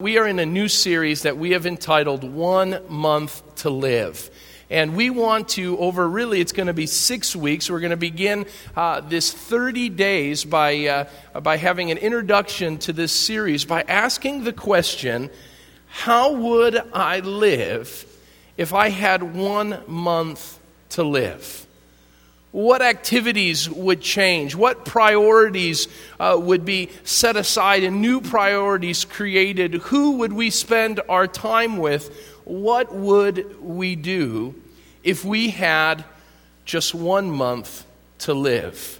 We are in a new series that we have entitled One Month to Live. And we want to, over really, it's going to be six weeks. We're going to begin uh, this 30 days by, uh, by having an introduction to this series by asking the question How would I live if I had one month to live? What activities would change? What priorities uh, would be set aside and new priorities created? Who would we spend our time with? What would we do if we had just one month to live?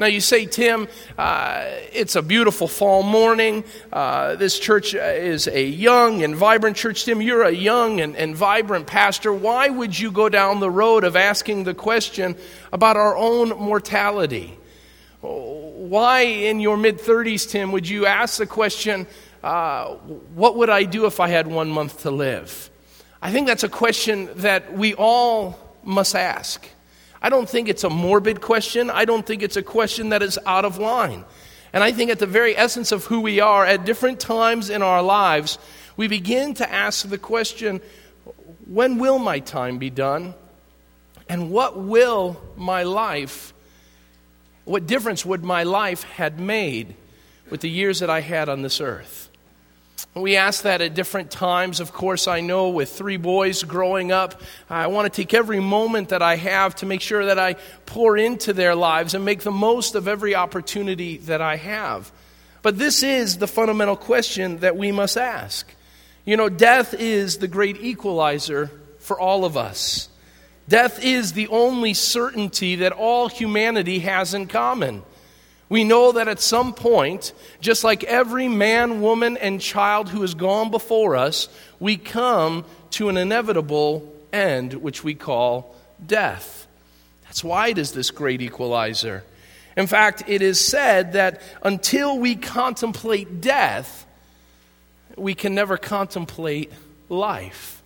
Now, you say, Tim, uh, it's a beautiful fall morning. Uh, this church is a young and vibrant church. Tim, you're a young and, and vibrant pastor. Why would you go down the road of asking the question about our own mortality? Why, in your mid 30s, Tim, would you ask the question, uh, What would I do if I had one month to live? I think that's a question that we all must ask. I don't think it's a morbid question. I don't think it's a question that is out of line. And I think at the very essence of who we are, at different times in our lives, we begin to ask the question when will my time be done? And what will my life, what difference would my life had made with the years that I had on this earth? We ask that at different times. Of course, I know with three boys growing up, I want to take every moment that I have to make sure that I pour into their lives and make the most of every opportunity that I have. But this is the fundamental question that we must ask. You know, death is the great equalizer for all of us. Death is the only certainty that all humanity has in common. We know that at some point, just like every man, woman, and child who has gone before us, we come to an inevitable end, which we call death. That's why it is this great equalizer. In fact, it is said that until we contemplate death, we can never contemplate life.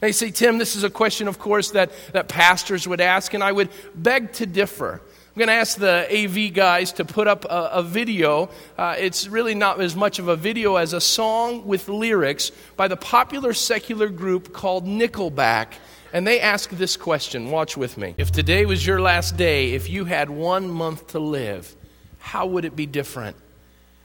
They say, Tim, this is a question, of course, that, that pastors would ask, and I would beg to differ. I'm going to ask the AV guys to put up a, a video. Uh, it's really not as much of a video as a song with lyrics by the popular secular group called Nickelback. And they ask this question. Watch with me. If today was your last day, if you had one month to live, how would it be different?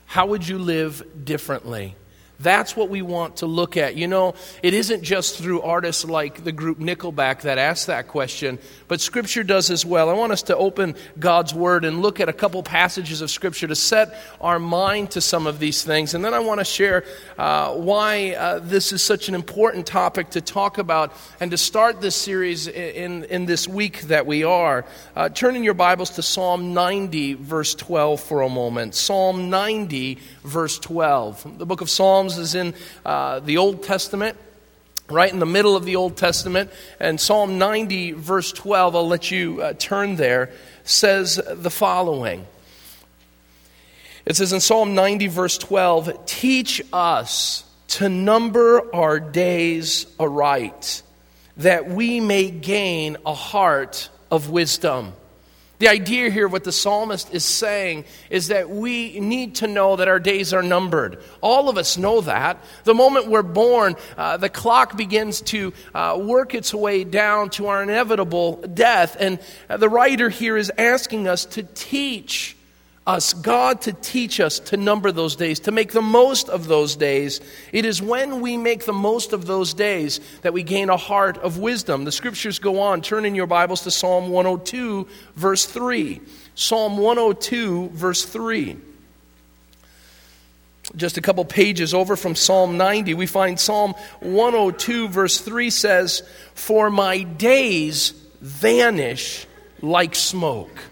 How would you live differently? That's what we want to look at. You know, it isn't just through artists like the group Nickelback that ask that question, but Scripture does as well. I want us to open God's Word and look at a couple passages of Scripture to set our mind to some of these things. And then I want to share uh, why uh, this is such an important topic to talk about and to start this series in, in this week that we are. Uh, turn in your Bibles to Psalm 90, verse 12, for a moment. Psalm 90, verse 12. The book of Psalms Psalms is in uh, the Old Testament, right in the middle of the Old Testament. And Psalm 90, verse 12, I'll let you uh, turn there, says the following. It says in Psalm 90, verse 12, Teach us to number our days aright, that we may gain a heart of wisdom. The idea here, what the psalmist is saying, is that we need to know that our days are numbered. All of us know that. The moment we're born, uh, the clock begins to uh, work its way down to our inevitable death. And the writer here is asking us to teach us, God to teach us to number those days, to make the most of those days. It is when we make the most of those days that we gain a heart of wisdom. The scriptures go on. Turn in your Bibles to Psalm 102, verse 3. Psalm 102, verse 3. Just a couple pages over from Psalm 90, we find Psalm 102, verse 3 says, For my days vanish like smoke.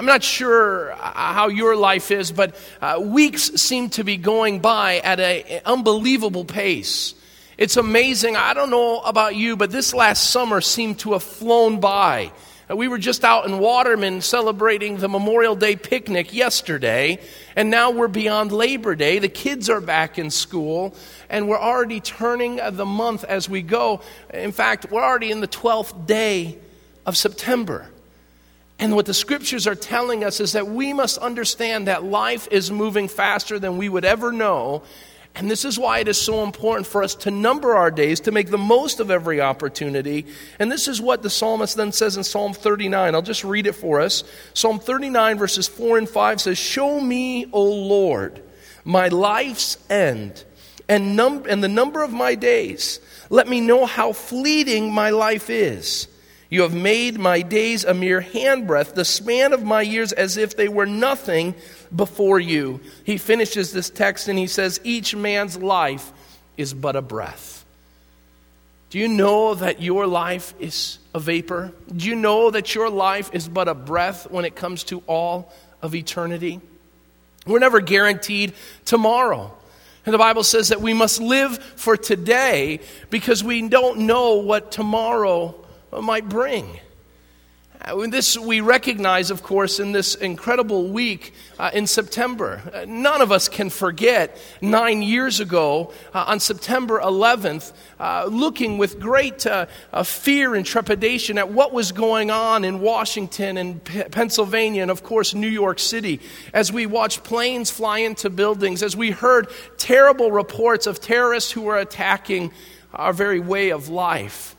I'm not sure uh, how your life is, but uh, weeks seem to be going by at an unbelievable pace. It's amazing. I don't know about you, but this last summer seemed to have flown by. Uh, we were just out in Waterman celebrating the Memorial Day picnic yesterday, and now we're beyond Labor Day. The kids are back in school, and we're already turning the month as we go. In fact, we're already in the 12th day of September. And what the scriptures are telling us is that we must understand that life is moving faster than we would ever know. And this is why it is so important for us to number our days, to make the most of every opportunity. And this is what the psalmist then says in Psalm 39. I'll just read it for us. Psalm 39, verses 4 and 5 says, Show me, O Lord, my life's end and, num- and the number of my days. Let me know how fleeting my life is. You have made my days a mere handbreadth, the span of my years as if they were nothing before you. He finishes this text and he says, Each man's life is but a breath. Do you know that your life is a vapor? Do you know that your life is but a breath when it comes to all of eternity? We're never guaranteed tomorrow. And the Bible says that we must live for today because we don't know what tomorrow might bring. Uh, this we recognize, of course, in this incredible week uh, in September. Uh, none of us can forget nine years ago uh, on September 11th, uh, looking with great fear and trepidation at what was going on in Washington and P- Pennsylvania and, of course, New York City. As we watched planes fly into buildings, as we heard terrible reports of terrorists who were attacking our very way of life.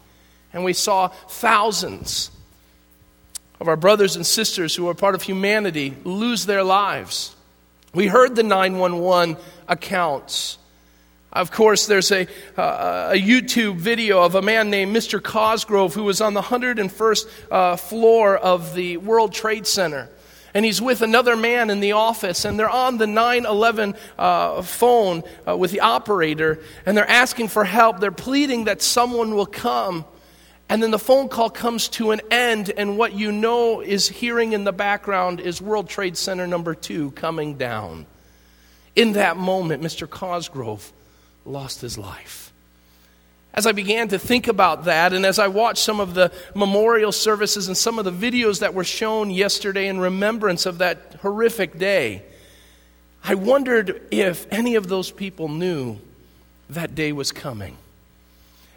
And we saw thousands of our brothers and sisters who are part of humanity lose their lives. We heard the 911 accounts. Of course, there's a, uh, a YouTube video of a man named Mr. Cosgrove who was on the 101st uh, floor of the World Trade Center. And he's with another man in the office, and they're on the 911 uh, phone uh, with the operator, and they're asking for help. They're pleading that someone will come. And then the phone call comes to an end, and what you know is hearing in the background is World Trade Center number two coming down. In that moment, Mr. Cosgrove lost his life. As I began to think about that, and as I watched some of the memorial services and some of the videos that were shown yesterday in remembrance of that horrific day, I wondered if any of those people knew that day was coming.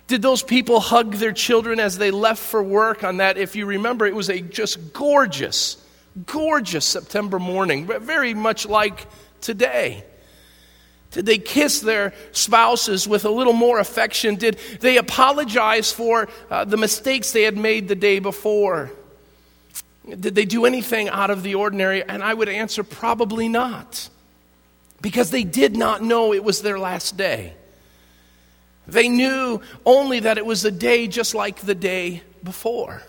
Did those people hug their children as they left for work on that? If you remember, it was a just gorgeous, gorgeous September morning, very much like today. Did they kiss their spouses with a little more affection? Did they apologize for uh, the mistakes they had made the day before? Did they do anything out of the ordinary? And I would answer probably not. Because they did not know it was their last day. They knew only that it was a day just like the day before.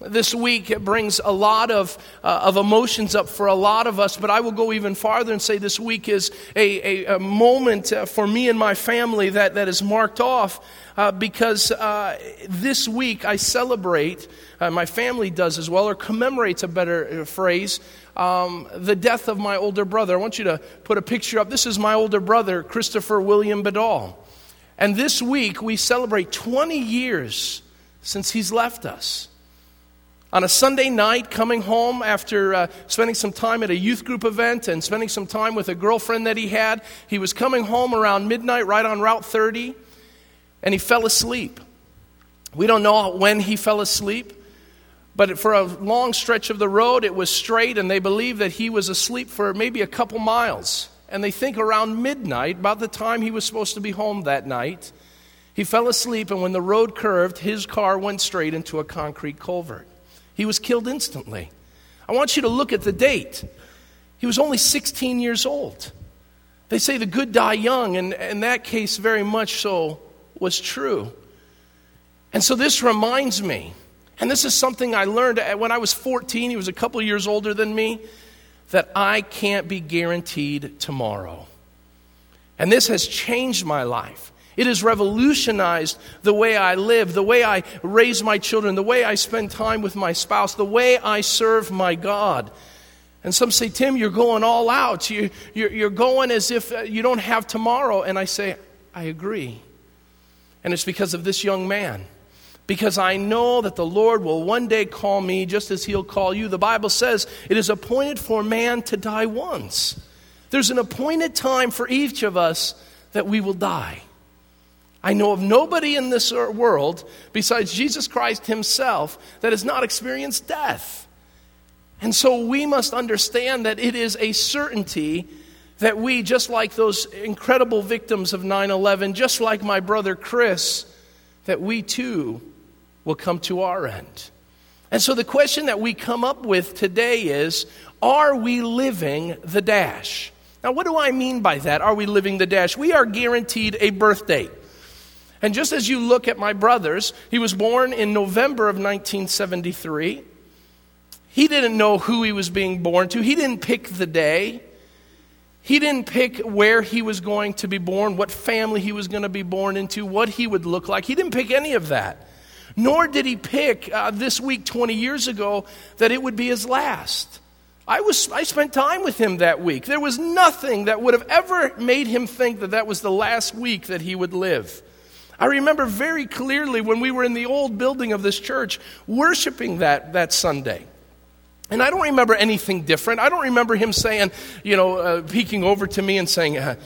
This week it brings a lot of, uh, of emotions up for a lot of us, but I will go even farther and say this week is a, a, a moment uh, for me and my family that, that is marked off uh, because uh, this week I celebrate, uh, my family does as well, or commemorates a better uh, phrase, um, the death of my older brother. I want you to put a picture up. This is my older brother, Christopher William Bedall. And this week, we celebrate 20 years since he's left us. On a Sunday night, coming home after uh, spending some time at a youth group event and spending some time with a girlfriend that he had, he was coming home around midnight right on Route 30, and he fell asleep. We don't know when he fell asleep, but for a long stretch of the road, it was straight, and they believe that he was asleep for maybe a couple miles. And they think around midnight, about the time he was supposed to be home that night, he fell asleep, and when the road curved, his car went straight into a concrete culvert. He was killed instantly. I want you to look at the date. He was only 16 years old. They say the good die young, and in that case, very much so was true. And so this reminds me, and this is something I learned when I was 14, he was a couple years older than me that I can't be guaranteed tomorrow. And this has changed my life. It has revolutionized the way I live, the way I raise my children, the way I spend time with my spouse, the way I serve my God. And some say, Tim, you're going all out. You, are going as if uh, you don't have tomorrow. And I say, I agree. And it's because of this young man because I know that the Lord will one day call me just as he'll call you. The Bible says it is appointed for man to die once. There's an appointed time for each of us that we will die. I know of nobody in this er, world besides Jesus Christ himself that has not experienced death. And so we must understand that it is a certainty that we, just like those incredible victims of 9 11, just like my brother Chris, that we too will come to our end. And so the question that we come up with today is Are we living the dash? Now, what do I mean by that? Are we living the dash? We are guaranteed a birth date. And just as you look at my brother's, he was born in November of 1973. He didn't know who he was being born to, he didn't pick the day. He didn't pick where he was going to be born, what family he was going to be born into, what he would look like. He didn't pick any of that. Nor did he pick uh, this week 20 years ago that it would be his last. I, was, I spent time with him that week. There was nothing that would have ever made him think that that was the last week that he would live. I remember very clearly when we were in the old building of this church worshiping that, that Sunday. And I don't remember anything different. I don't remember him saying, you know, uh, peeking over to me and saying, uh,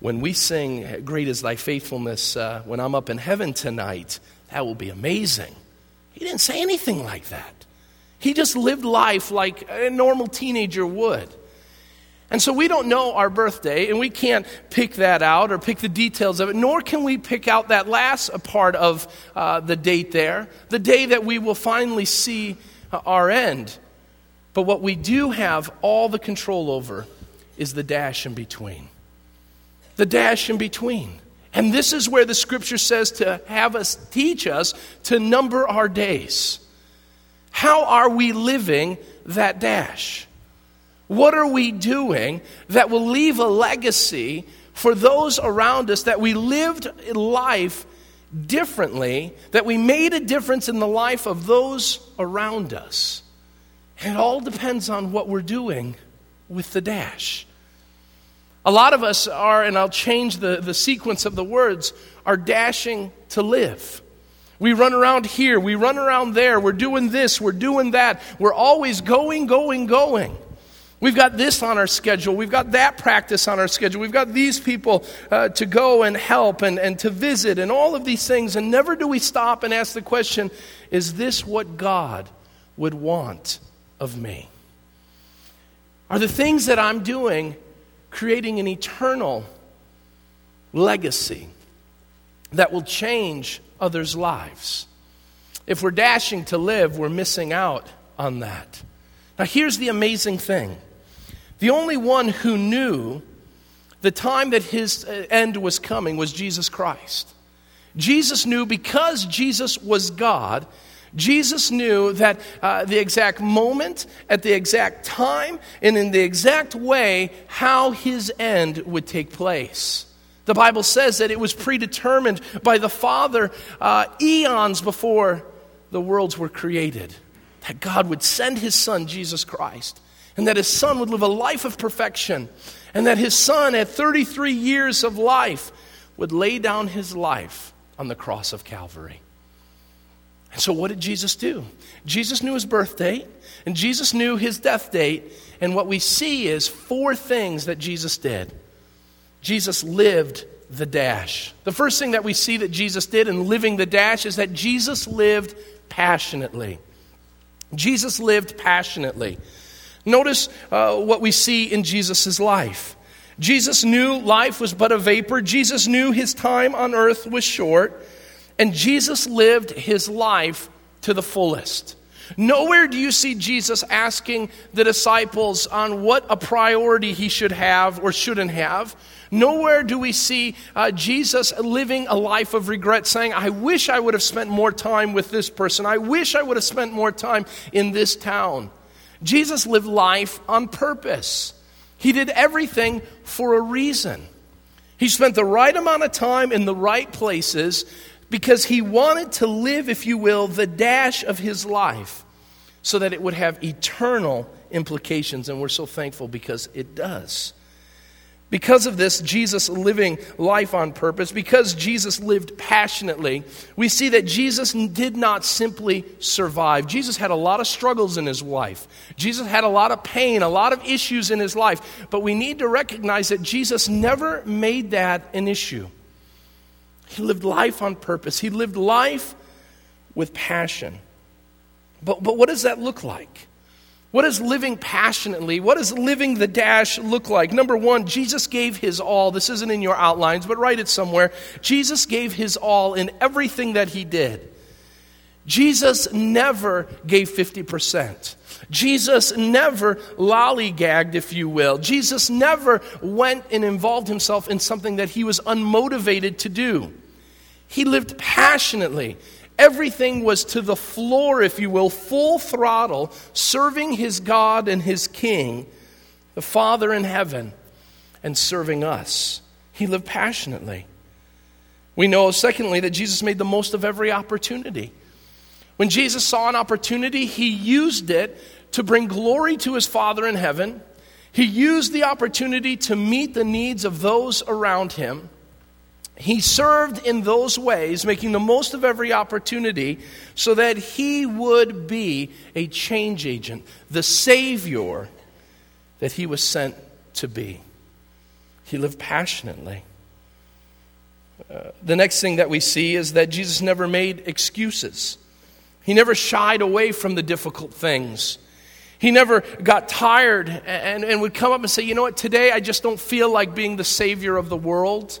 when we sing, Great is Thy Faithfulness, uh, when I'm up in heaven tonight, that will be amazing. He didn't say anything like that. He just lived life like a normal teenager would. And so we don't know our birthday, and we can't pick that out or pick the details of it, nor can we pick out that last part of uh, the date there, the day that we will finally see uh, our end. But what we do have all the control over is the dash in between. The dash in between. And this is where the scripture says to have us teach us to number our days. How are we living that dash? What are we doing that will leave a legacy for those around us that we lived life differently, that we made a difference in the life of those around us? It all depends on what we're doing with the dash. A lot of us are, and I'll change the, the sequence of the words, are dashing to live. We run around here, we run around there, we're doing this, we're doing that. We're always going, going, going. We've got this on our schedule. We've got that practice on our schedule. We've got these people uh, to go and help and, and to visit and all of these things. And never do we stop and ask the question is this what God would want of me? Are the things that I'm doing creating an eternal legacy that will change others' lives? If we're dashing to live, we're missing out on that. Now, here's the amazing thing the only one who knew the time that his uh, end was coming was Jesus Christ. Jesus knew because Jesus was God Jesus knew that uh, the exact moment, at the exact time, and in the exact way how his end would take place. The Bible says that it was predetermined by the Father uh, eons before the worlds were created. That God would send his Son, Jesus Christ, and that his Son would live a life of perfection, and that his Son, at 33 years of life, would lay down his life on the cross of Calvary. And so, what did Jesus do? Jesus knew his birth date, and Jesus knew his death date. And what we see is four things that Jesus did. Jesus lived the dash. The first thing that we see that Jesus did in living the dash is that Jesus lived passionately. Jesus lived passionately. Notice uh, what we see in Jesus' life. Jesus knew life was but a vapor. Jesus knew his time on earth was short. And Jesus lived his life to the fullest. Nowhere do you see Jesus asking the disciples on what a priority he should have or shouldn't have. Nowhere do we see uh, Jesus living a life of regret, saying, I wish I would have spent more time with this person. I wish I would have spent more time in this town. Jesus lived life on purpose. He did everything for a reason. He spent the right amount of time in the right places because he wanted to live, if you will, the dash of his life so that it would have eternal implications. And we're so thankful because it does. Because of this, Jesus living life on purpose, because Jesus lived passionately, we see that Jesus did not simply survive. Jesus had a lot of struggles in his life. Jesus had a lot of pain, a lot of issues in his life. But we need to recognize that Jesus never made that an issue. He lived life on purpose, he lived life with passion. But, but what does that look like? What does living passionately, what does living the dash look like? Number one, Jesus gave his all. This isn't in your outlines, but write it somewhere. Jesus gave his all in everything that he did. Jesus never gave 50%. Jesus never lollygagged, if you will. Jesus never went and involved himself in something that he was unmotivated to do. He lived passionately. Everything was to the floor, if you will, full throttle, serving his God and his King, the Father in heaven, and serving us. He lived passionately. We know, secondly, that Jesus made the most of every opportunity. When Jesus saw an opportunity, he used it to bring glory to his Father in heaven. He used the opportunity to meet the needs of those around him. He served in those ways, making the most of every opportunity, so that he would be a change agent, the Savior that he was sent to be. He lived passionately. Uh, the next thing that we see is that Jesus never made excuses. He never shied away from the difficult things. He never got tired and, and would come up and say, You know what, today I just don't feel like being the Savior of the world.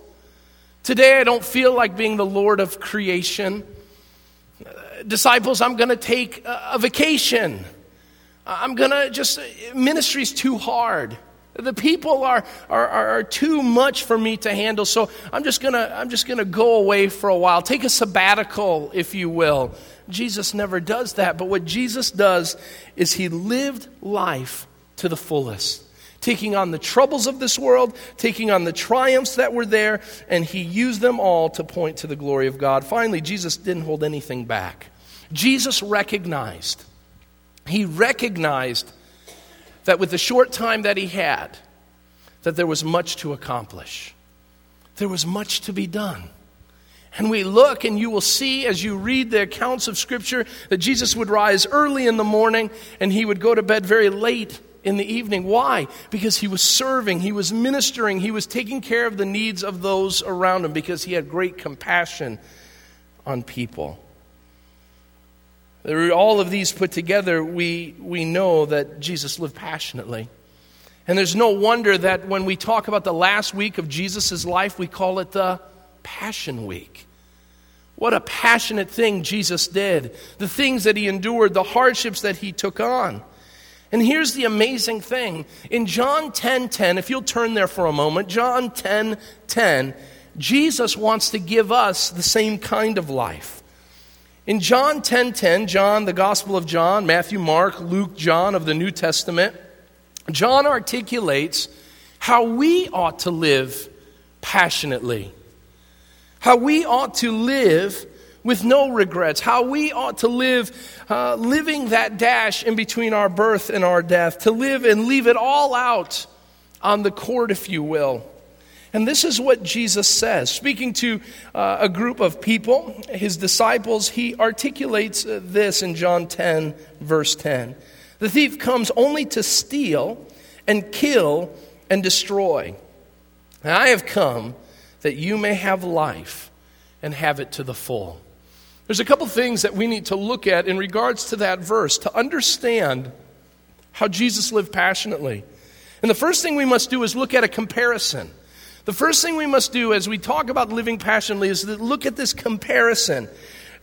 Today, I don't feel like being the Lord of creation. Disciples, I'm going to take a vacation. I'm going to just, ministry's too hard. The people are, are, are, too much for me to handle, so I'm just to I'm just going to go away for a while. Take a sabbatical, if you will. Jesus never does that, but what Jesus does is he lived life to the fullest taking on the troubles of this world, taking on the triumphs that were there, and he used them all to point to the glory of God. Finally, Jesus didn't hold anything back. Jesus recognized, he recognized that with the short time that he had, that there was much to accomplish. There was much to be done. And we look, and you will see as you read the accounts of Scripture that Jesus would rise early in the morning and he would go to bed very late in the evening. Why? Because he was serving, he was ministering, he was taking care of the needs of those around him because he had great compassion on people. All of these put together, we, we know that Jesus lived passionately. And there's no wonder that when we talk about the last week of Jesus' life, we call it the Passion Week. What a passionate thing Jesus did. The things that he endured, the hardships that he took on. And here's the amazing thing. In John 10 10, if you'll turn there for a moment, John 10 10, Jesus wants to give us the same kind of life. In John 10 10, John, the Gospel of John, Matthew, Mark, Luke, John of the New Testament, John articulates how we ought to live passionately, how we ought to live with no regrets, how we ought to live, uh, living that dash in between our birth and our death, to live and leave it all out on the court, if you will. And this is what Jesus says. Speaking to uh, a group of people, his disciples, he articulates uh, this in John 10, verse 10. The thief comes only to steal and kill and destroy. And I have come that you may have life and have it to the full. There's a couple things that we need to look at in regards to that verse to understand how Jesus lived passionately. And the first thing we must do is look at a comparison. The first thing we must do as we talk about living passionately is look at this comparison.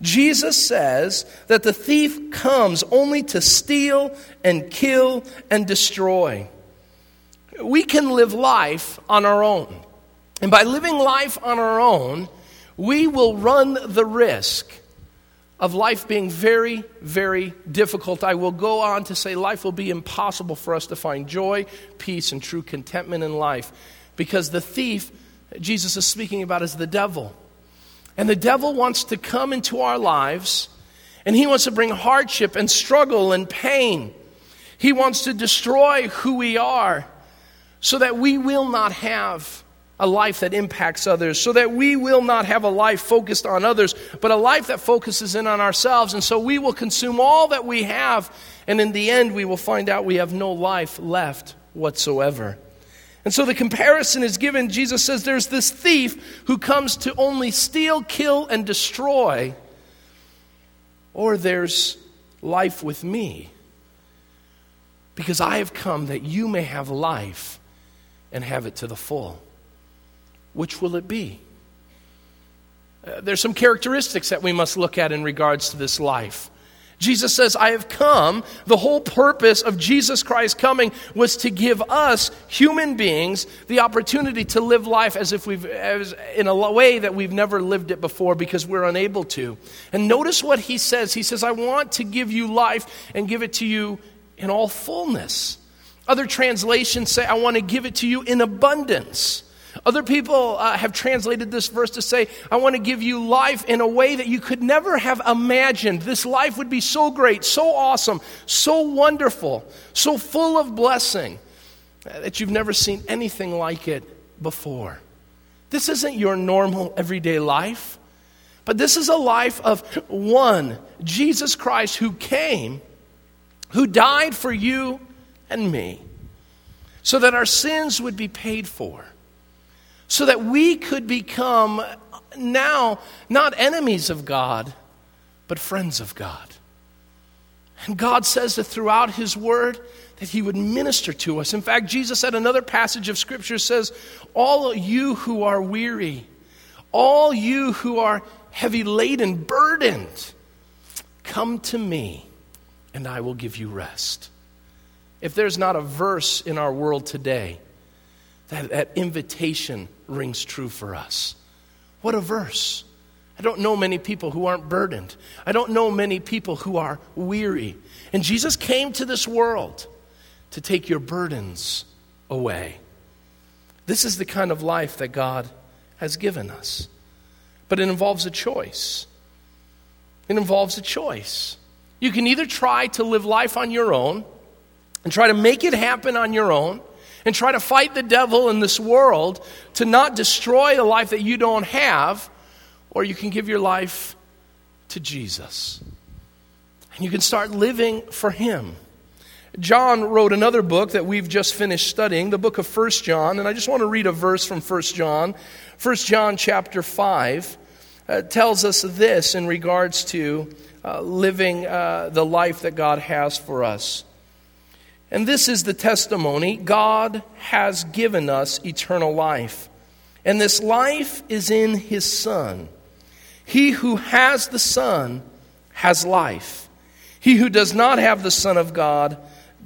Jesus says that the thief comes only to steal and kill and destroy. We can live life on our own. And by living life on our own, we will run the risk of life being very, very difficult. I will go on to say life will be impossible for us to find joy, peace, and true contentment in life because the thief Jesus is speaking about is the devil. And the devil wants to come into our lives and he wants to bring hardship and struggle and pain. He wants to destroy who we are so that we will not have a life that impacts others, so that we will not have a life focused on others, but a life that focuses in on ourselves. And so we will consume all that we have, and in the end, we will find out we have no life left whatsoever. And so the comparison is given. Jesus says there's this thief who comes to only steal, kill, and destroy, or there's life with me. because I have come that you may have life and have it to the full. Which will it be? Uh, there's some characteristics that we must look at in regards to this life. Jesus says, I have come. The whole purpose of Jesus Christ coming was to give us, human beings, the opportunity to live life as if we've, as, in a way that we've never lived it before because we're unable to. And notice what he says. He says, I want to give you life and give it to you in all fullness. Other translations say, I want to give it to you in abundance. Other people uh, have translated this verse to say, I want to give you life in a way that you could never have imagined. This life would be so great, so awesome, so wonderful, so full of blessing that you've never seen anything like it before. This isn't your normal everyday life, but this is a life of one, Jesus Christ, who came, who died for you and me, so that our sins would be paid for so that we could become now not enemies of God, but friends of God. And God says that throughout His Word, that He would minister to us. In fact, Jesus said another passage of Scripture says, All you who are weary, all you who are heavy laden, burdened, come to me, and I will give you rest. If there's not a verse in our world today that, that invitation rings true for us. What a verse. I don't know many people who aren't burdened. I don't know many people who are weary. And Jesus came to this world to take your burdens away. This is the kind of life that God has given us. But it involves a choice. It involves a choice. You can either try to live life on your own and try to make it happen on your own and try to fight the devil in this world to not destroy a life that you don't have, or you can give your life to Jesus. And you can start living for Him. John wrote another book that we've just finished studying, the book of First John, and I just want to read a verse from First John. First John chapter 5 uh, tells us this in regards to uh, living uh, the life that God has for us. And this is the testimony God has given us eternal life. And this life is in His Son. He who has the Son has life. He who does not have the Son of God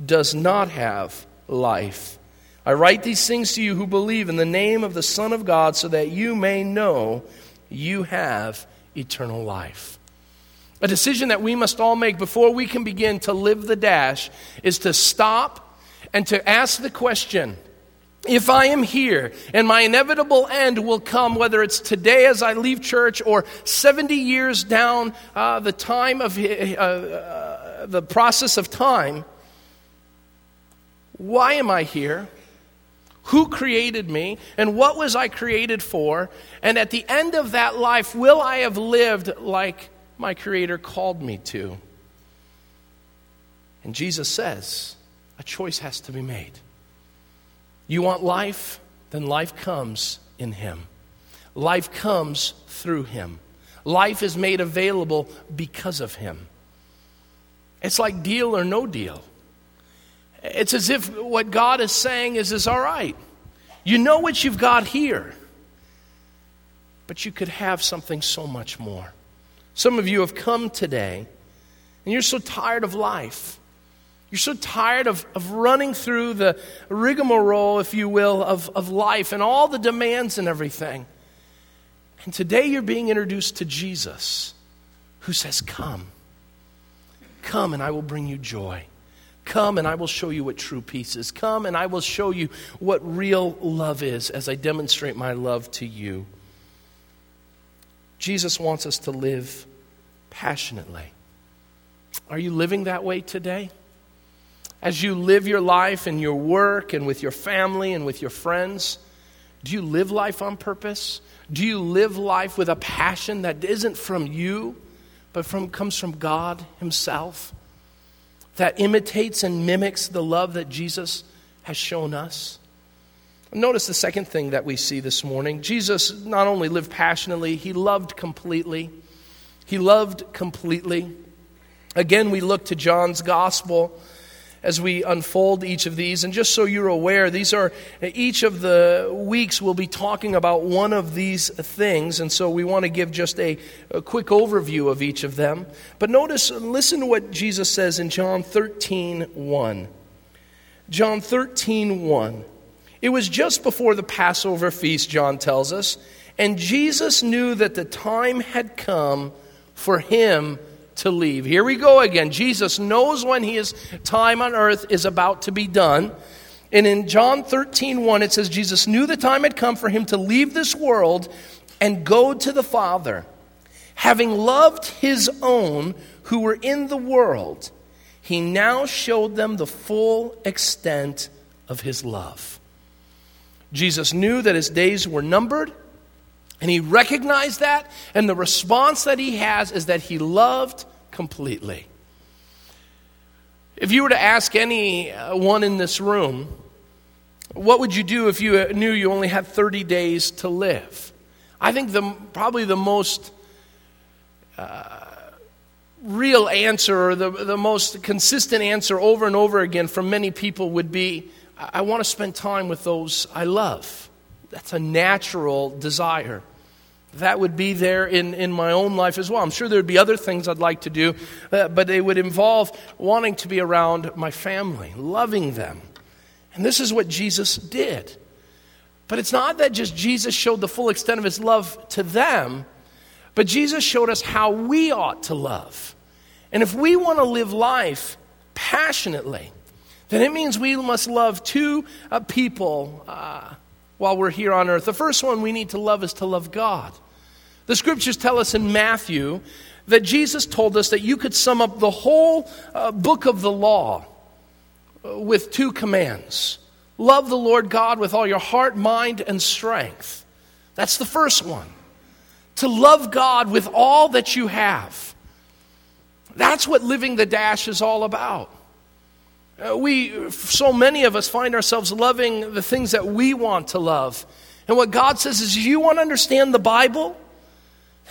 does not have life. I write these things to you who believe in the name of the Son of God so that you may know you have eternal life. A decision that we must all make before we can begin to live the dash is to stop and to ask the question if I am here and my inevitable end will come, whether it's today as I leave church or 70 years down uh, the time of uh, uh, the process of time, why am I here? Who created me? And what was I created for? And at the end of that life, will I have lived like my Creator called me to. And Jesus says, a choice has to be made. You want life? Then life comes in Him. Life comes through Him. Life is made available because of Him. It's like deal or no deal. It's as if what God is saying is, is all right. You know what you've got here, but you could have something so much more. Some of you have come today and you're so tired of life. You're so tired of, of running through the rigmarole, if you will, of, of life and all the demands and everything. And today you're being introduced to Jesus, who says, Come. Come and I will bring you joy. Come and I will show you what true peace is. Come and I will show you what real love is as I demonstrate my love to you. Jesus wants us to live passionately. Are you living that way today? As you live your life in your work and with your family and with your friends, do you live life on purpose? Do you live life with a passion that isn't from you, but from, comes from God Himself? That imitates and mimics the love that Jesus has shown us? Notice the second thing that we see this morning. Jesus not only lived passionately, he loved completely. He loved completely. Again, we look to John's gospel, as we unfold each of these. And just so you're aware, these are each of the weeks we'll be talking about one of these things. And so we want to give just a, a quick overview of each of them. But notice, listen to what Jesus says in John 13 1. John 13 1. It was just before the Passover feast, John tells us, and Jesus knew that the time had come for him to leave. Here we go again. Jesus knows when his time on earth is about to be done. And in John 13, 1, it says, Jesus knew the time had come for him to leave this world and go to the Father. Having loved his own who were in the world, he now showed them the full extent of his love. Jesus knew that his days were numbered, and he recognized that, and the response that he has is that he loved completely. If you were to ask anyone in this room, what would you do if you knew you only had 30 days to live? I think the, probably the most uh, real answer, or the, the most consistent answer over and over again from many people would be I, want to spend time with those I love. That's a natural desire that would be there in, in my own life as well. I'm sure there would be other things I'd like to do, uh, but they would involve wanting to be around my family, loving them. And this is what Jesus did. But it's not that just Jesus showed the full extent of his love to them, but Jesus showed us how we ought to love. And if we want to live life passionately, then it means we must love two uh, people. Uh, while we're here on earth. The first one we need to love is to love God. The scriptures tell us in Matthew that Jesus told us that you could sum up the whole uh, book of the law uh, with two commands love the Lord God with all your heart, mind, and strength. That's the first one. To love God with all that you have. That's what living the dash is all about. Uh, we, so many of us, find ourselves loving the things that we want to love. And what God says is, you want to understand the Bible?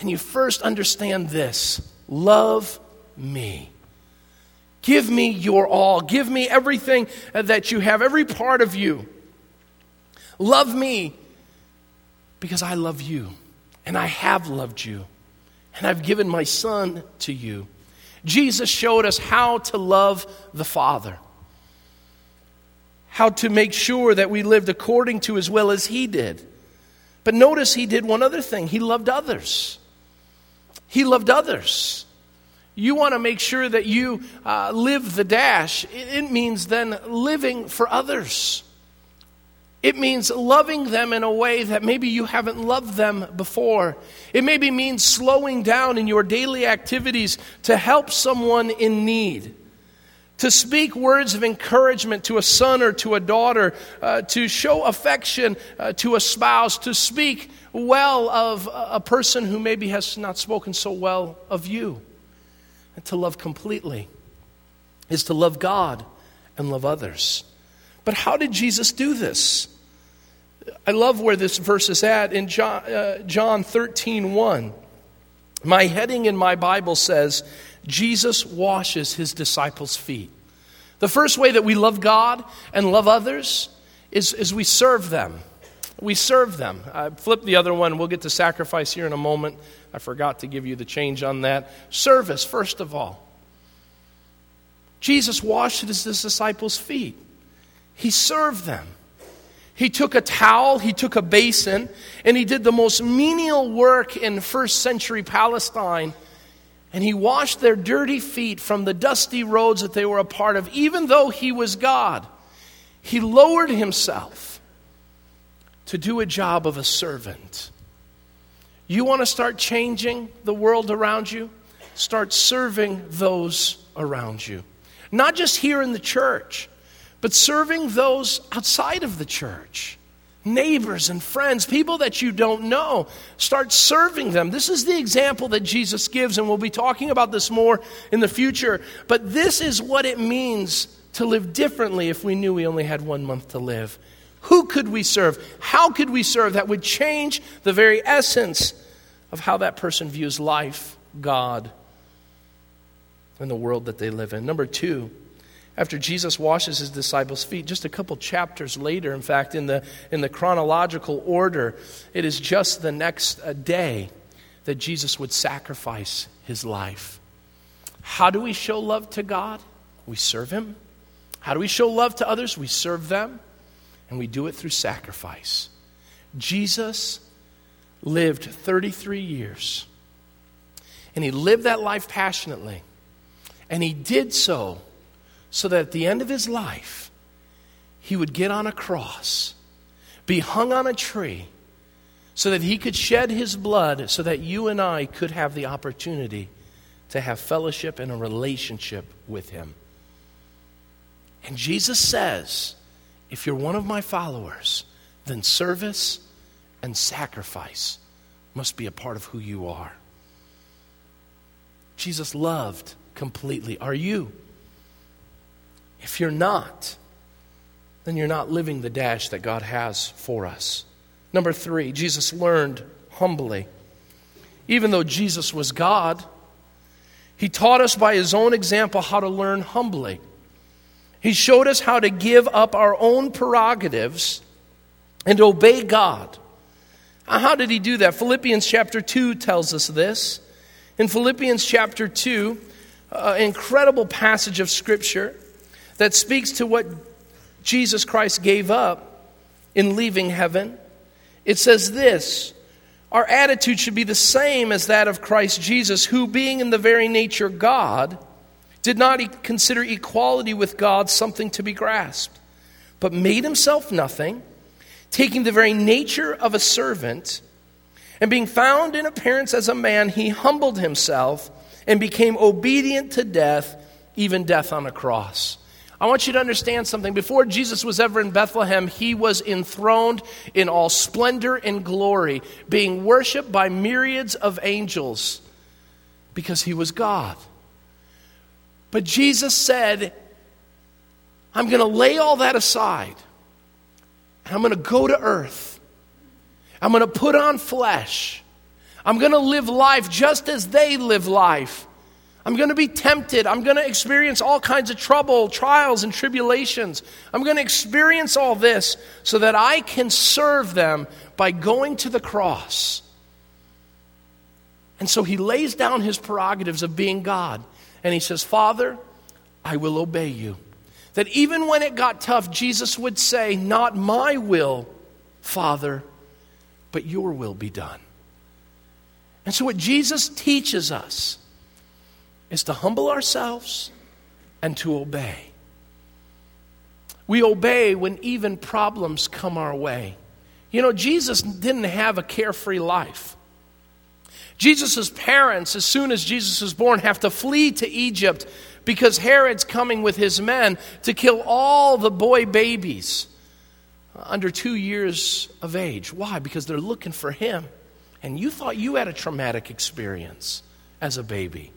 And you first understand this love me. Give me your all. Give me everything that you have, every part of you. Love me because I love you. And I have loved you. And I've given my son to you. Jesus showed us how to love the Father how to make sure that we lived according to as well as he did. But notice he did one other thing he loved others. He loved others. You want to make sure that you uh, live the dash. It means then living for others. It means loving them in a way that maybe you haven't loved them before. It maybe means slowing down in your daily activities to help someone in need to speak words of encouragement to a son or to a daughter, uh, to show affection uh, to a spouse, to speak well of a person who maybe has not spoken so well of you. And to love completely is to love God and love others. But how did Jesus do this? I love where this verse is at in John, uh, John 13 1. My heading in my Bible says, Jesus washes his disciples' feet. The first way that we love God and love others is, is we serve them. We serve them. I flip the other one. We'll get to sacrifice here in a moment. I forgot to give you the change on that. Service, first of all. Jesus washed his disciples' feet, he served them. He took a towel, he took a basin, and he did the most menial work in first century Palestine and he washed their dirty feet from the dusty roads that they were a part of, even though he was God. He lowered himself to do a job of a servant. You want to start changing the world around you? Start serving those around you. Not just here in the church, but serving those outside of the church neighbors and friends, people that you don't know. Start serving them. This is the example that Jesus gives, and we'll be talking about this more in the future. But this is what it means to live differently if we knew we only had one month to live. Who could we serve? How could we serve that would change the very essence of how that person views life, God, and the world that they live in? Number two, after Jesus washes his disciples' feet, just a couple chapters later, in fact, in the, in the chronological order, it is just the next uh, day that Jesus would sacrifice his life. How do we show love to God? We serve him. How do we show love to others? We serve them. And we do it through sacrifice. Jesus lived 33 years. And he lived that life passionately. And he did so so that at the end of his life, he would get on a cross, be hung on a tree, so that he could shed his blood, so that you and I could have the opportunity to have fellowship and a relationship with him. And Jesus says, if you're one of my followers, then service and sacrifice must be a part of who you are. Jesus loved completely. Are you? If you're not, then you're not living the dash that God has for us. Number three, Jesus learned humbly. Even though Jesus was God, he taught us by his own example how to learn humbly. He showed us how to give up our own prerogatives and obey God. How did he do that? Philippians chapter 2 tells us this. In Philippians chapter 2, an incredible passage of Scripture that speaks to what Jesus Christ gave up in leaving heaven. It says this Our attitude should be the same as that of Christ Jesus, who, being in the very nature God, did not consider equality with God something to be grasped, but made himself nothing, taking the very nature of a servant, and being found in appearance as a man, he humbled himself and became obedient to death, even death on a cross. I want you to understand something. Before Jesus was ever in Bethlehem, he was enthroned in all splendor and glory, being worshiped by myriads of angels because he was God. But Jesus said, I'm going to lay all that aside and I'm going to go to earth. I'm going to put on flesh. I'm going to live life just as they live life. I'm going to be tempted. I'm going to experience all kinds of trouble, trials, and tribulations. I'm going to experience all this so that I can serve them by going to the cross. And so he lays down his prerogatives of being God. And he says, Father, I will obey you. That even when it got tough, Jesus would say, Not my will, Father, but your will be done. And so, what Jesus teaches us is to humble ourselves and to obey. We obey when even problems come our way. You know, Jesus didn't have a carefree life. Jesus' parents, as soon as Jesus was born, have to flee to Egypt because Herod's coming with his men to kill all the boy babies under two years of age. Why? Because they're looking for him. And you thought you had a traumatic experience as a baby.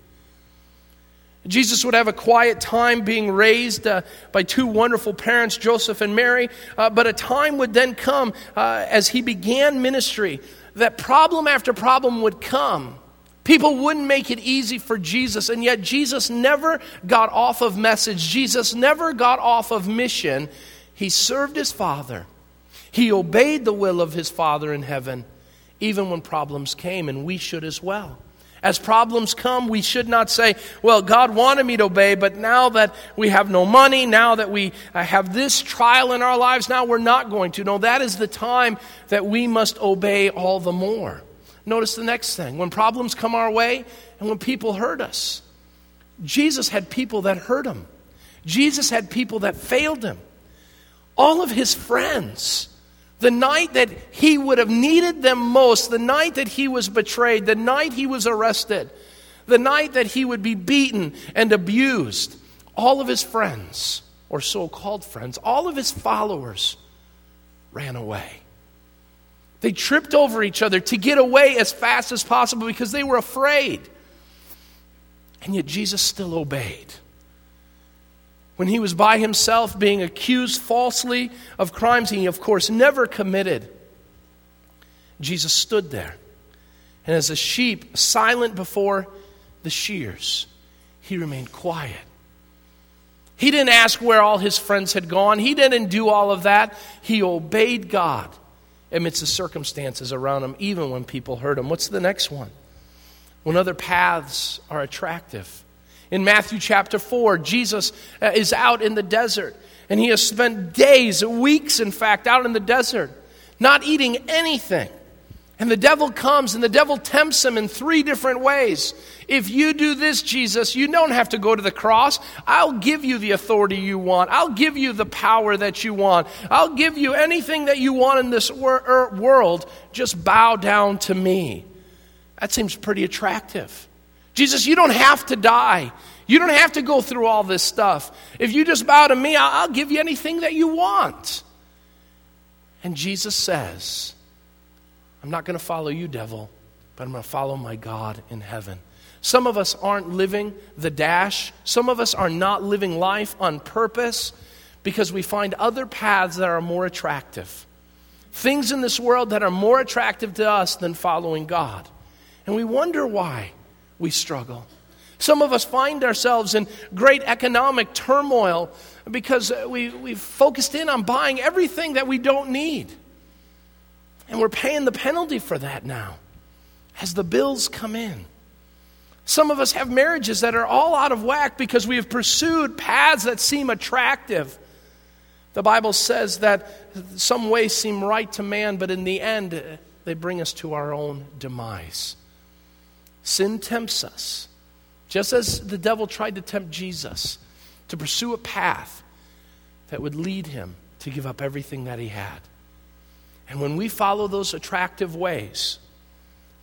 Jesus would have a quiet time being raised uh, by two wonderful parents, Joseph and Mary, uh, but a time would then come uh, as he began ministry that problem after problem would come. People wouldn't make it easy for Jesus, and yet Jesus never got off of message. Jesus never got off of mission. He served his Father, he obeyed the will of his Father in heaven, even when problems came, and we should as well. As problems come, we should not say, Well, God wanted me to obey, but now that we have no money, now that we uh, have this trial in our lives, now we're not going to. No, that is the time that we must obey all the more. Notice the next thing. When problems come our way and when people hurt us, Jesus had people that hurt him, Jesus had people that failed him. All of his friends the night that he would have needed them most, the night that he was betrayed, the night he was arrested, the night that he would be beaten and abused, all of his friends, or so called friends, all of his followers ran away. They tripped over each other to get away as fast as possible because they were afraid. And yet Jesus still obeyed when he was by himself being accused falsely of crimes he, of course, never committed. Jesus stood there. And as a sheep silent before the shears, he remained quiet. He didn't ask where all his friends had gone. He didn't do all of that. He obeyed God amidst the circumstances around him, even when people hurt him. What's the next one? When other paths are attractive. In Matthew chapter 4, Jesus uh, is out in the desert, and he has spent days, weeks, in fact, out in the desert, not eating anything. And the devil comes and the devil tempts him in three different ways. If you do this, Jesus, you don't have to go to the cross. I'll give you the authority you want. I'll give you the power that you want. I'll give you anything that you want in this wor- er, world. Just bow down to me. That seems pretty attractive. Jesus, you don't have to die. You don't have to go through all this stuff. If you just bow to me, I'll give you anything that you want. And Jesus says, I'm not going to follow you, devil, but I'm going to follow my God in heaven. Some of us aren't living the dash. Some of us are not living life on purpose because we find other paths that are more attractive. Things in this world that are more attractive to us than following God. And we wonder why we struggle. Some of us find ourselves in great economic turmoil because we, we've focused in on buying everything that we don't need. And we're paying the penalty for that now as the bills come in. Some of us have marriages that are all out of whack because we have pursued paths that seem attractive. The Bible says that some ways seem right to man, but in the end, they bring us to our own demise. Sin tempts us, just as the devil tried to tempt Jesus to pursue a path that would lead him to give up everything that he had. And when we follow those attractive ways,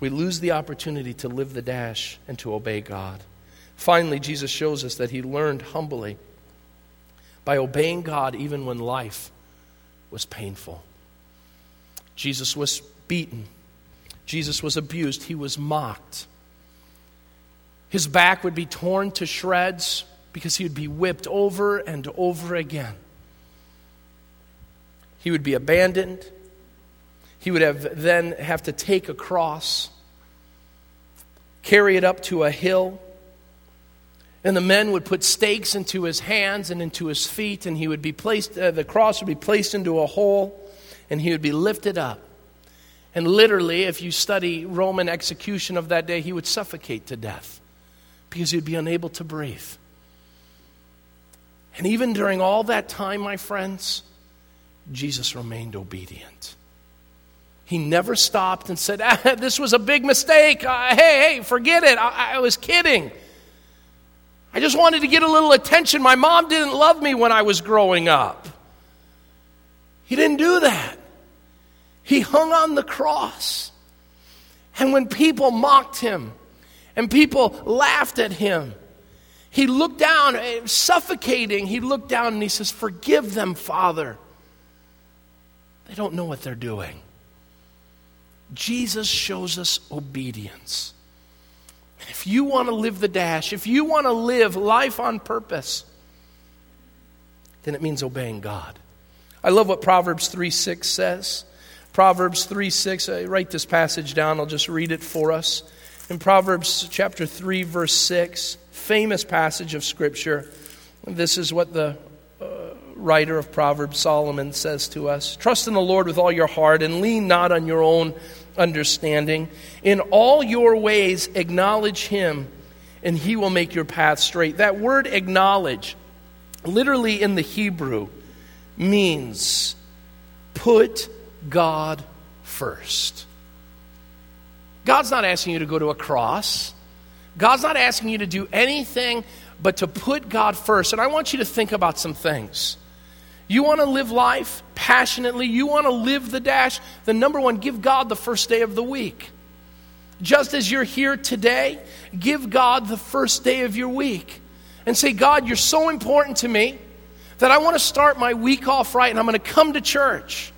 we lose the opportunity to live the dash and to obey God. Finally, Jesus shows us that he learned humbly by obeying God even when life was painful. Jesus was beaten, Jesus was abused, he was mocked. His back would be torn to shreds because he would be whipped over and over again. He would be abandoned. He would have then have to take a cross, carry it up to a hill, and the men would put stakes into his hands and into his feet, and he would be placed, uh, the cross would be placed into a hole, and he would be lifted up. And literally, if you study Roman execution of that day, he would suffocate to death because he'd be unable to breathe. And even during all that time, my friends, Jesus remained obedient. He never stopped and said, ah, This was a big mistake. Uh, hey, hey, forget it. I, I was kidding. I just wanted to get a little attention. My mom didn't love me when I was growing up. He didn't do that. He hung on the cross. And when people mocked him and people laughed at him, he looked down, eh, suffocating. He looked down and he says, Forgive them, Father. They don't know what they're doing. Jesus shows us obedience. If you want to live the dash, if you want to live life on purpose, then it means obeying God. I love what Proverbs 3 6 says. Proverbs 3 6, I write this passage down, I'll just read it for us. In Proverbs chapter 3, verse 6, famous passage of Scripture, this is what the uh, writer of Proverbs, Solomon, says to us Trust in the Lord with all your heart and lean not on your own understanding. In all your ways, acknowledge him, and he will make your path straight. That word acknowledge, literally in the Hebrew, means put God first. God's not asking you to go to a cross. God's not asking you to do anything but to put God first. And I want you to think about some things. You want to live life passionately, you want to live the dash, then number one, give God the first day of the week. Just as you're here today, give God the first day of your week and say, God, you're so important to me that I want to start my week off right and I'm going to come to church.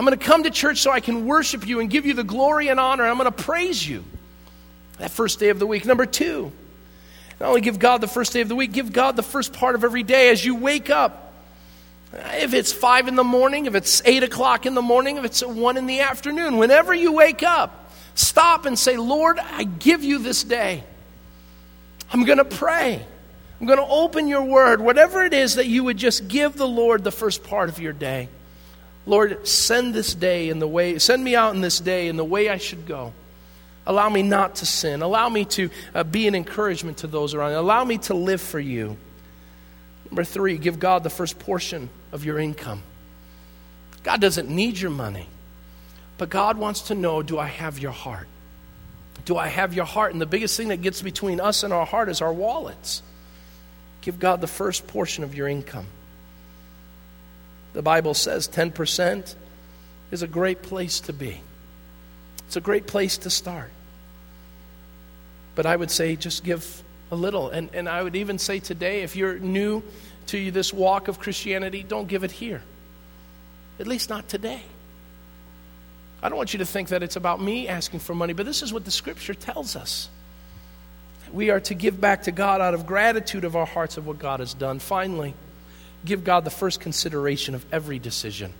I'm going to come to church so I can worship you and give you the glory and honor. I'm going to praise you that first day of the week. Number two, not only give God the first day of the week, give God the first part of every day as you wake up. If it's five in the morning, if it's eight o'clock in the morning, if it's one in the afternoon, whenever you wake up, stop and say, Lord, I give you this day. I'm going to pray. I'm going to open your word. Whatever it is that you would just give the Lord the first part of your day. Lord, send this day in the way, send me out in this day in the way I should go. Allow me not to sin. Allow me to uh, be an encouragement to those around. Allow me to live for you. Number three, give God the first portion of your income. God doesn't need your money, but God wants to know do I have your heart? Do I have your heart? And the biggest thing that gets between us and our heart is our wallets. Give God the first portion of your income. The Bible says 10% is a great place to be. It's a great place to start. But I would say just give a little. And, and I would even say today, if you're new to this walk of Christianity, don't give it here. At least not today. I don't want you to think that it's about me asking for money, but this is what the scripture tells us. We are to give back to God out of gratitude of our hearts of what God has done. Finally, give God the first consideration of every decision.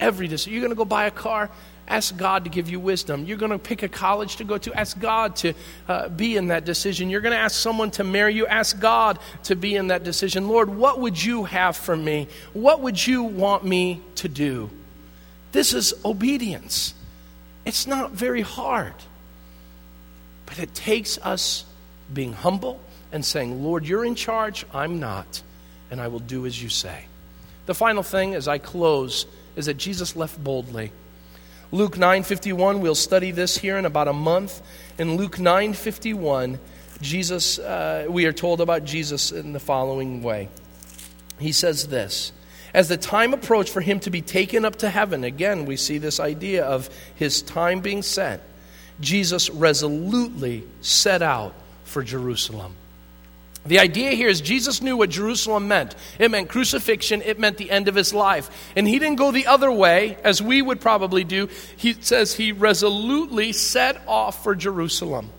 Every decision. You're going to go buy a car, ask God to give you wisdom. You're going to pick a college to go to, ask God to uh, be in that decision. You're going to ask someone to marry you, ask God to be in that decision. Lord, what would you have for me? What would you want me to do? This is obedience. It's not very hard, but it takes us being humble and saying, Lord, you're in charge, I'm not, and I will do as you say. The final thing as I close is that Jesus left boldly. Luke 9:51 we'll study this here in about a month. In Luke 9:51 Jesus uh, we are told about Jesus in the following way. He says this, as the time approached for him to be taken up to heaven, again we see this idea of his time being set. Jesus resolutely set out for Jerusalem. The idea here is Jesus knew what Jerusalem meant. It meant crucifixion, it meant the end of his life. And he didn't go the other way, as we would probably do. He says he resolutely set off for Jerusalem.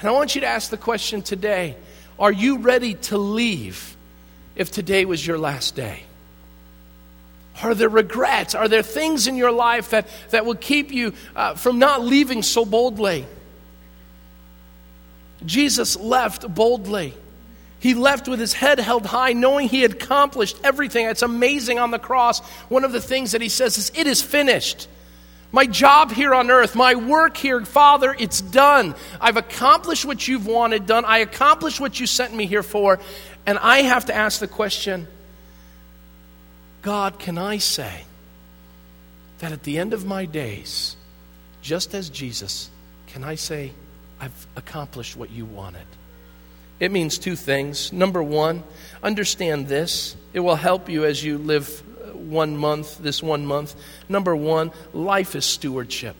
And I want you to ask the question today Are you ready to leave if today was your last day? Are there regrets? Are there things in your life that, that will keep you uh, from not leaving so boldly? Jesus left boldly. He left with his head held high, knowing he had accomplished everything. It's amazing on the cross. One of the things that he says is, It is finished. My job here on earth, my work here, Father, it's done. I've accomplished what you've wanted done. I accomplished what you sent me here for. And I have to ask the question God, can I say that at the end of my days, just as Jesus, can I say, I've accomplished what you wanted. It means two things. Number one, understand this. It will help you as you live uh, one month, this one month. Number one, life is stewardship.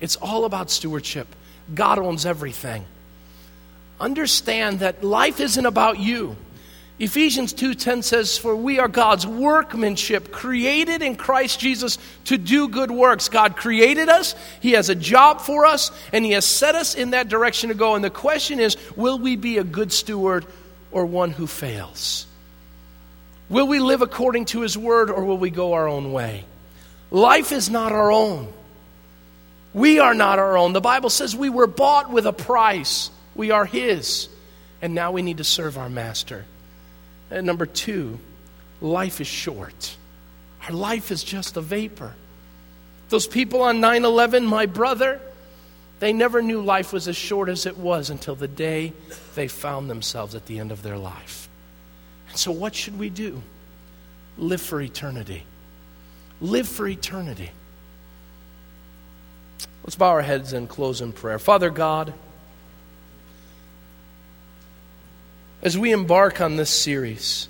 It's all about stewardship. God owns everything. Understand that life isn't about you. Ephesians 2:10 says for we are God's workmanship created in Christ Jesus to do good works. God created us, he has a job for us, and he has set us in that direction to go. And the question is, will we be a good steward or one who fails? Will we live according to his word or will we go our own way? Life is not our own. We are not our own. The Bible says we were bought with a price. We are his. And now we need to serve our master. And number two, life is short. Our life is just a vapor. Those people on 9 11, my brother, they never knew life was as short as it was until the day they found themselves at the end of their life. And so, what should we do? Live for eternity. Live for eternity. Let's bow our heads and close in prayer. Father God, as we embark on this series,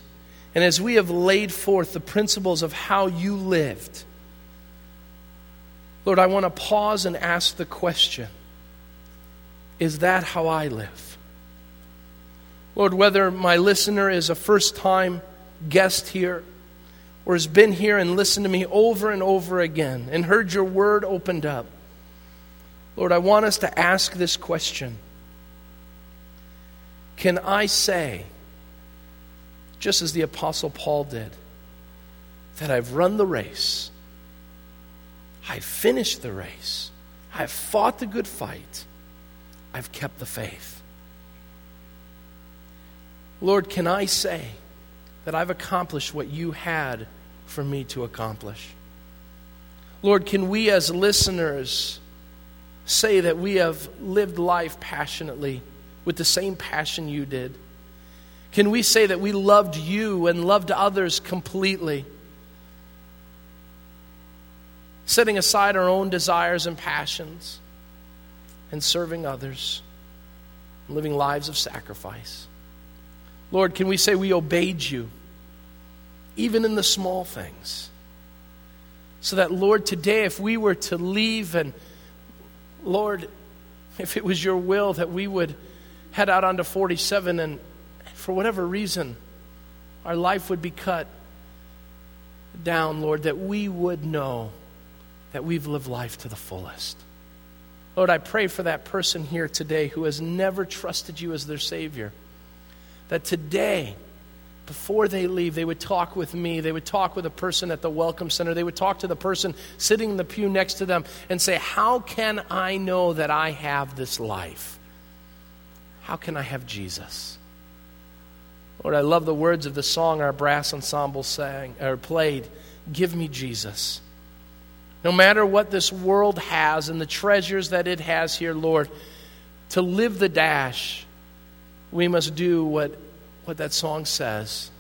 and as we have laid forth the principles of how you lived, Lord, I want to pause and ask the question Is that how I live? Lord, whether my listener is a first time guest here or has been here and listened to me over and over again and heard your word opened up, Lord, I want us to ask this question can I say, just as the Apostle Paul did, that I've run the race, I've finished the race, I've fought the good fight, I've kept the faith? Lord, can I say that I've accomplished what you had for me to accomplish? Lord, can we as listeners say that we have lived life passionately with the same passion you did? Can we say that we loved you and loved others completely? Setting aside our own desires and passions and serving others, and living lives of sacrifice. Lord, can we say we obeyed you, even in the small things? So that, Lord, today, if we were to leave and, Lord, if it was your will that we would head out onto 47 and, for whatever reason, our life would be cut down, Lord, that we would know that we've lived life to the fullest. Lord, I pray for that person here today who has never trusted you as their Savior. That today, before they leave, they would talk with me. They would talk with a person at the Welcome Center. They would talk to the person sitting in the pew next to them and say, How can I know that I have this life? How can I have Jesus? Lord, I love the words of the song our brass ensemble sang or played. Give me Jesus. No matter what this world has and the treasures that it has here, Lord, to live the dash, we must do what, what that song says.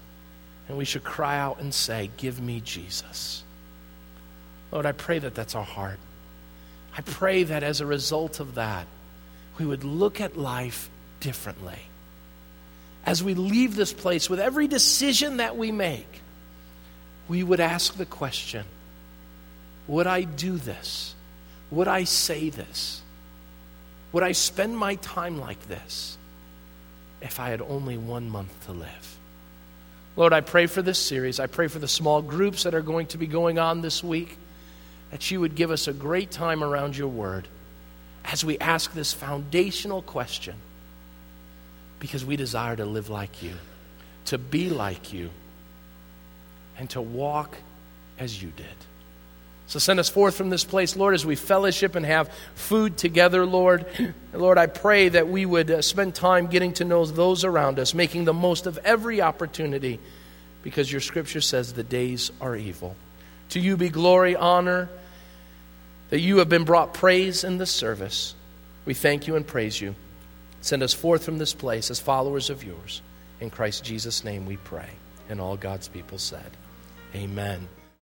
And we should cry out and say, Give me Jesus. Lord, I pray that that's our heart. I pray that as a result of that, we would look at life differently. As we leave this place, with every decision that we make, we would ask the question would I do this? Would I say this? Would I spend my time like this if I had only one month to live? Lord, I pray for this series. I pray for the small groups that are going to be going on this week, that you would give us a great time around your word as we ask this foundational question because we desire to live like you, to be like you, and to walk as you did. So send us forth from this place, Lord, as we fellowship and have food together, Lord. Lord, I pray that we would uh, spend time getting to know those around us, making the most of every opportunity, because your scripture says the days are evil. To you be glory, honor, that you have been brought praise in this service. We thank you and praise you. Send us forth from this place as followers of yours. In Christ Jesus' name we pray. And all God's people said, Amen.